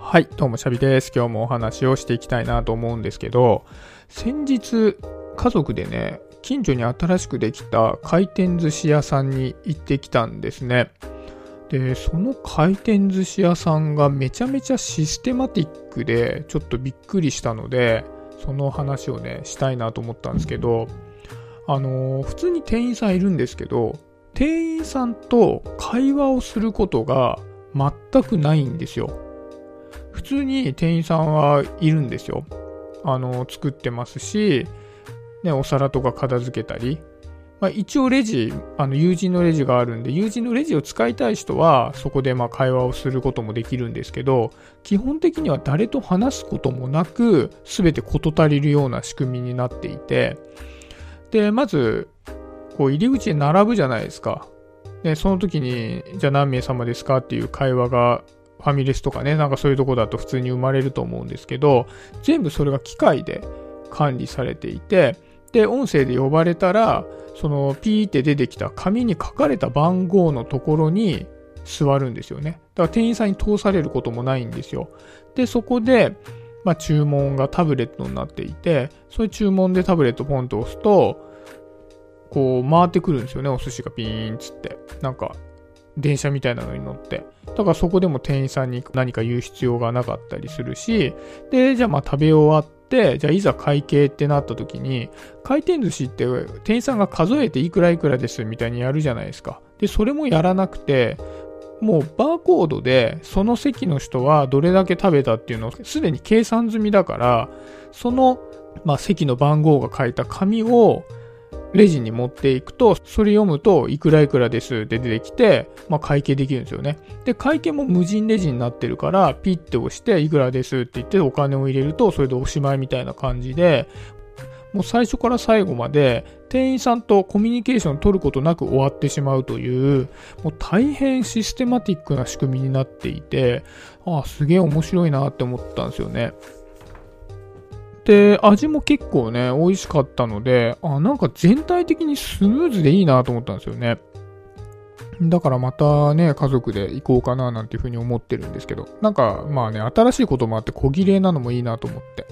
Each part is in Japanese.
はい、どうも、シャビです。今日もお話をしていきたいなと思うんですけど、先日、家族でね、近所に新しくできた回転寿司屋さんに行ってきたんですね。で、その回転寿司屋さんがめちゃめちゃシステマティックで、ちょっとびっくりしたので、その話をね、したいなと思ったんですけど、あのー、普通に店員さんいるんですけど、店員さんと会話をすることが全くないんですよ。通に店員さんはいるんですよ。あの、作ってますし、ね、お皿とか片付けたり。まあ、一応レジ、あの、友人のレジがあるんで、友人のレジを使いたい人は、そこでま会話をすることもできるんですけど、基本的には誰と話すこともなく、すべて事足りるような仕組みになっていて、で、まず、こう、入り口で並ぶじゃないですか。で、その時に、じゃあ何名様ですかっていう会話がファミレスとかね、なんかそういうとこだと普通に生まれると思うんですけど、全部それが機械で管理されていて、で、音声で呼ばれたら、そのピーって出てきた紙に書かれた番号のところに座るんですよね。だから店員さんに通されることもないんですよ。で、そこで、まあ、注文がタブレットになっていて、そういう注文でタブレットポンと押すと、こう回ってくるんですよね、お寿司がピーンつって。なんか、電車みたいなのに乗って。だからそこでも店員さんに何か言う必要がなかったりするし、で、じゃあまあ食べ終わって、じゃあいざ会計ってなった時に、回転寿司って店員さんが数えていくらいくらですみたいにやるじゃないですか。で、それもやらなくて、もうバーコードでその席の人はどれだけ食べたっていうのをすでに計算済みだから、その、まあ、席の番号が書いた紙をレジに持っていくと、それ読むと、いくらいくらですって出てきて、まあ、会計できるんですよね。で、会計も無人レジになってるから、ピッて押して、いくらですって言ってお金を入れると、それでおしまいみたいな感じで、もう最初から最後まで、店員さんとコミュニケーションを取ることなく終わってしまうという、もう大変システマティックな仕組みになっていて、ああ、すげえ面白いなって思ったんですよね。で、味も結構ね、美味しかったので、あ、なんか全体的にスムーズでいいなと思ったんですよね。だからまたね、家族で行こうかななんていうふうに思ってるんですけど、なんかまあね、新しいこともあって小切れなのもいいなと思って。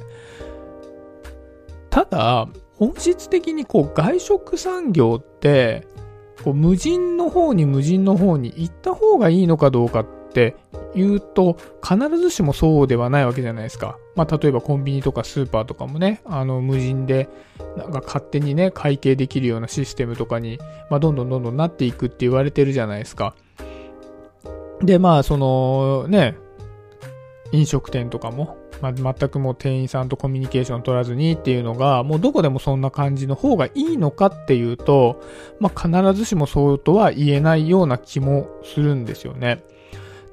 ただ、本質的にこう外食産業って、こう無人の方に無人の方に行った方がいいのかどうかっって言うと、必ずしもそうではないわけじゃないですか。まあ、例えばコンビニとかスーパーとかもね、あの、無人で、なんか勝手にね、会計できるようなシステムとかに、まあ、どんどんどんどんなっていくって言われてるじゃないですか。で、まあ、その、ね、飲食店とかも、まあ、全くもう店員さんとコミュニケーション取らずにっていうのが、もうどこでもそんな感じの方がいいのかっていうと、まあ、必ずしもそうとは言えないような気もするんですよね。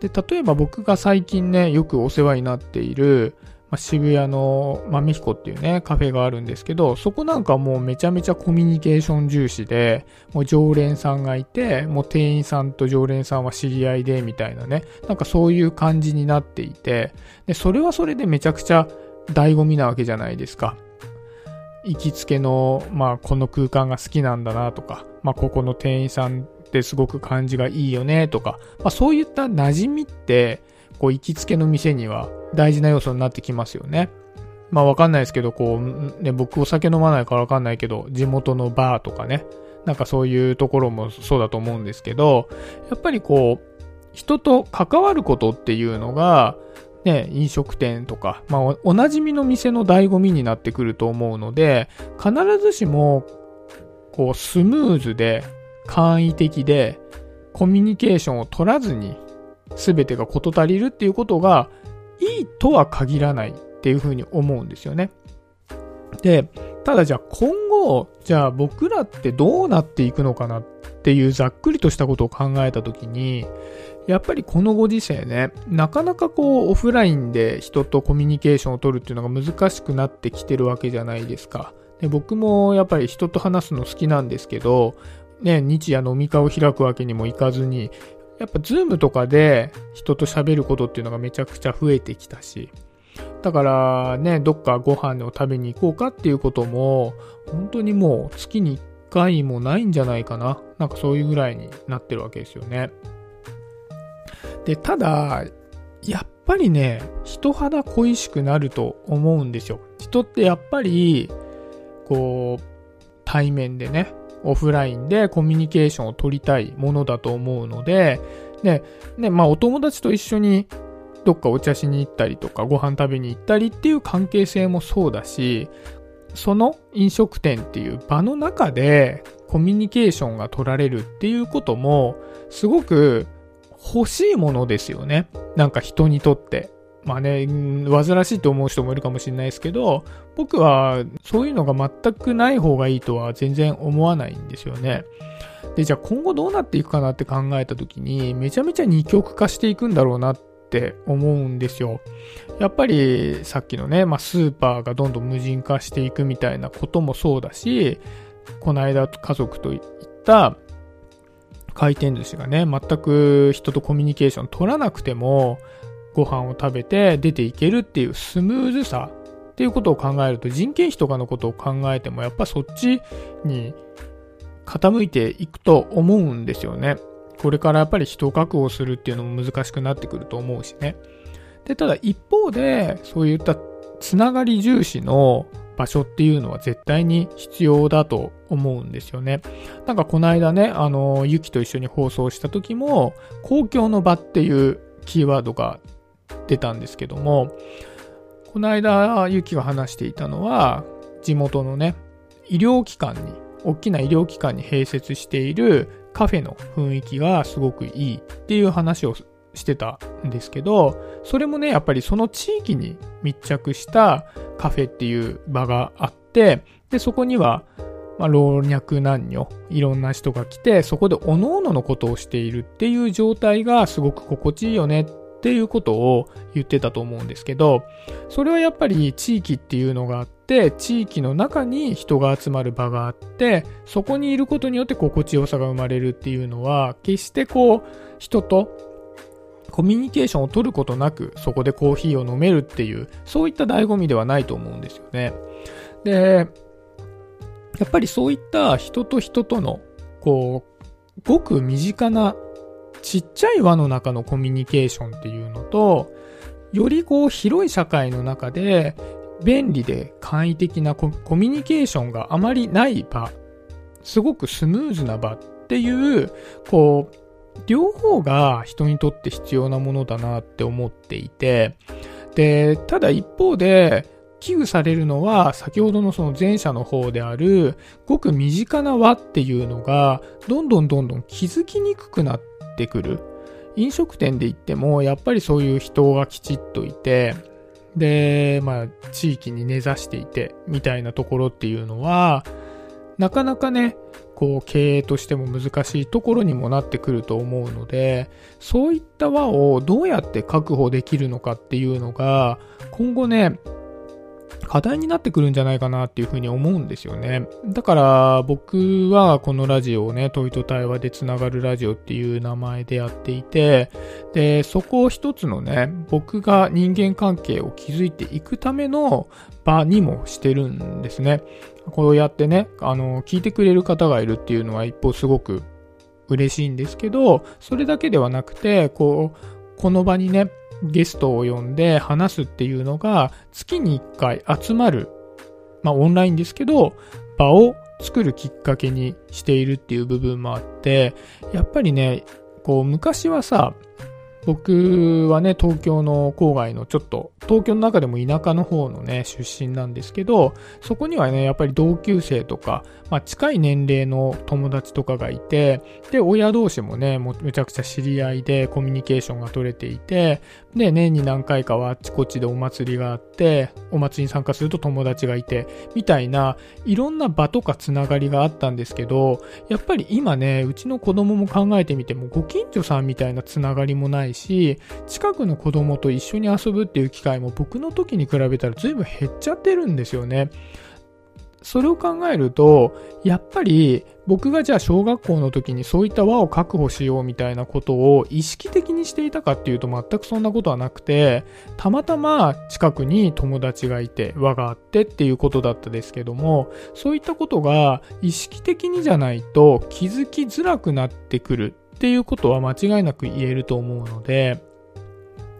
で、例えば僕が最近ね、よくお世話になっている、まあ、渋谷の豆彦っていうね、カフェがあるんですけど、そこなんかもうめちゃめちゃコミュニケーション重視で、もう常連さんがいて、もう店員さんと常連さんは知り合いで、みたいなね、なんかそういう感じになっていて、で、それはそれでめちゃくちゃ醍醐味なわけじゃないですか。行きつけの、まあ、この空間が好きなんだなとか、まあ、ここの店員さんってすごく感じがいいよねとか、まあ、そういった馴染みって、こう行きつけの店には大事な要素になってきますよね。まあわかんないですけど、こう、ね、僕お酒飲まないからわかんないけど、地元のバーとかね、なんかそういうところもそうだと思うんですけど、やっぱりこう、人と関わることっていうのが、ね、飲食店とか、まあ、おなじみの店の醍醐味になってくると思うので、必ずしも、こう、スムーズで、簡易的で、コミュニケーションを取らずに、全てが事足りるっていうことが、いいとは限らないっていうふうに思うんですよね。で、ただじゃあ今後、じゃあ僕らってどうなっていくのかなっていうざっくりとしたことを考えたときに、やっぱりこのご時世ね、なかなかこうオフラインで人とコミュニケーションを取るっていうのが難しくなってきてるわけじゃないですか。で僕もやっぱり人と話すの好きなんですけど、ね、日夜飲み会を開くわけにもいかずに、やっぱズームとかで人と喋ることっていうのがめちゃくちゃ増えてきたし、だからね、どっかご飯を食べに行こうかっていうことも、本当にもう月に1回もないんじゃないかな。なんかそういうぐらいになってるわけですよね。で、ただ、やっぱりね、人肌恋しくなると思うんですよ。人ってやっぱり、こう、対面でね、オフラインでコミュニケーションを取りたいものだと思うので、で、ね、まあお友達と一緒にどっかお茶しに行ったりとかご飯食べに行ったりっていう関係性もそうだし、その飲食店っていう場の中でコミュニケーションが取られるっていうこともすごく欲しいものですよね。なんか人にとって。まあね、煩わしいと思う人もいるかもしれないですけど、僕はそういうのが全くない方がいいとは全然思わないんですよね。で、じゃあ今後どうなっていくかなって考えた時に、めちゃめちゃ二極化していくんだろうなって思うんですよ。やっぱりさっきのね、まあ、スーパーがどんどん無人化していくみたいなこともそうだし、この間家族と行った回転寿司がね、全く人とコミュニケーション取らなくても、ご飯を食べて出ていけるっていうスムーズさっていうことを考えると、人件費とかのことを考えても、やっぱそっちに傾いていくと思うんですよね。これからやっぱり人を確保するっていうのも難しくなってくると思うしね。で、ただ一方で、そういったつながり重視の場所っていうのは絶対に必要だと思うんですよね。なんかこの間ね、あの、ゆきと一緒に放送した時も、公共の場っていうキーワードが出たんですけども、この間、ゆきが話していたのは、地元のね、医療機関に、大きな医療機関に併設しているカフェの雰囲気がすごくいいっていう話をしてたんですけど、それもね、やっぱりその地域に密着したカフェっていう場があって、で、そこには、まあ、老若男女、いろんな人が来て、そこで各々のことをしているっていう状態がすごく心地いいよねっっていうことを言ってたと思うんですけど、それはやっぱり地域っていうのがあって、地域の中に人が集まる場があって、そこにいることによって心地よさが生まれるっていうのは、決してこう、人とコミュニケーションを取ることなく、そこでコーヒーを飲めるっていう、そういった醍醐味ではないと思うんですよね。で、やっぱりそういった人と人との、こう、ごく身近なちっちゃい輪の中のコミュニケーションっていうのと、よりこう広い社会の中で便利で簡易的なコミュニケーションがあまりない場、すごくスムーズな場っていう、こう、両方が人にとって必要なものだなって思っていて、で、ただ一方で、危惧されるのは、先ほどのその前者の方である、ごく身近な輪っていうのが、どんどんどんどん気づきにくくなっててくる。飲食店で言っても、やっぱりそういう人がきちっといて、で、まあ、地域に根ざしていて、みたいなところっていうのは、なかなかね、こう経営としても難しいところにもなってくると思うので、そういった輪をどうやって確保できるのかっていうのが、今後ね、課題になってくるんじゃないかなっていうふうに思うんですよね。だから僕はこのラジオをね、問いと対話でつながるラジオっていう名前でやっていて、で、そこを一つのね、僕が人間関係を築いていくための場にもしてるんですね。こうやってね、あの、聞いてくれる方がいるっていうのは一方すごく嬉しいんですけど、それだけではなくて、こう、この場にね、ゲストを呼んで話すっていうのが月に1回集まる、まあオンラインですけど、場を作るきっかけにしているっていう部分もあって、やっぱりね、こう昔はさ、僕はね、東京の郊外のちょっと、東京の中でも田舎の方のね、出身なんですけど、そこにはね、やっぱり同級生とか、まあ近い年齢の友達とかがいて、で、親同士もね、もめちゃくちゃ知り合いでコミュニケーションが取れていて、で、年に何回かはあっちこっちでお祭りがあって、お祭りに参加すると友達がいて、みたいな、いろんな場とかつながりがあったんですけど、やっぱり今ね、うちの子供も考えてみても、ご近所さんみたいなつながりもないし、近くの子供と一緒に遊ぶっていう機会も僕の時に比べたら随分減っちゃってるんですよね。それを考えると、やっぱり僕がじゃあ小学校の時にそういった輪を確保しようみたいなことを意識的にしていたかっていうと全くそんなことはなくて、たまたま近くに友達がいて輪があってっていうことだったですけども、そういったことが意識的にじゃないと気づきづらくなってくるっていうことは間違いなく言えると思うので、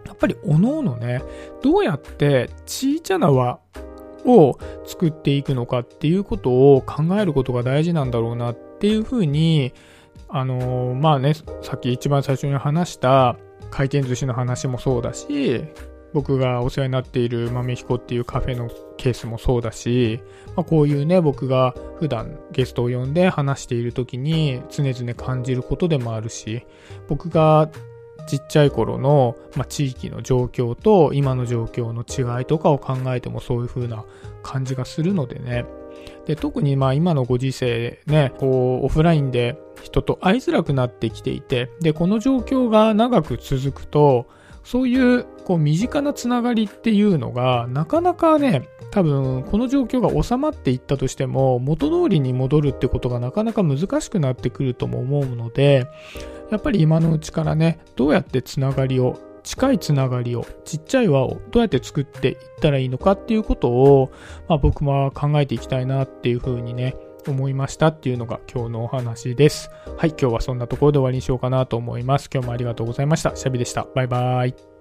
やっぱり各々ね、どうやってちいちゃな輪を作っていくのかっていうことを考えることが大事なんだろうなっていうふうに、あの、まあね、さっき一番最初に話した回転寿司の話もそうだし、僕がお世話になっている豆彦っていうカフェのケースもそうだし、まあ、こういうね、僕が普段ゲストを呼んで話している時に常々感じることでもあるし、僕がちっちゃい頃の、まあ、地域の状況と今の状況の違いとかを考えてもそういう風な感じがするのでね。で、特にまあ今のご時世ね、こうオフラインで人と会いづらくなってきていて、で、この状況が長く続くと、そういうこう身近なつながりっていうのがなかなかね、多分この状況が収まっていったとしても元通りに戻るってことがなかなか難しくなってくるとも思うので、やっぱり今のうちからね、どうやってつながりを、近いつながりを、ちっちゃい輪をどうやって作っていったらいいのかっていうことを、まあ、僕も考えていきたいなっていうふうにね、思いましたっていうのが今日のお話です。はい、今日はそんなところで終わりにしようかなと思います。今日もありがとうございました。シャビでした。バイバーイ。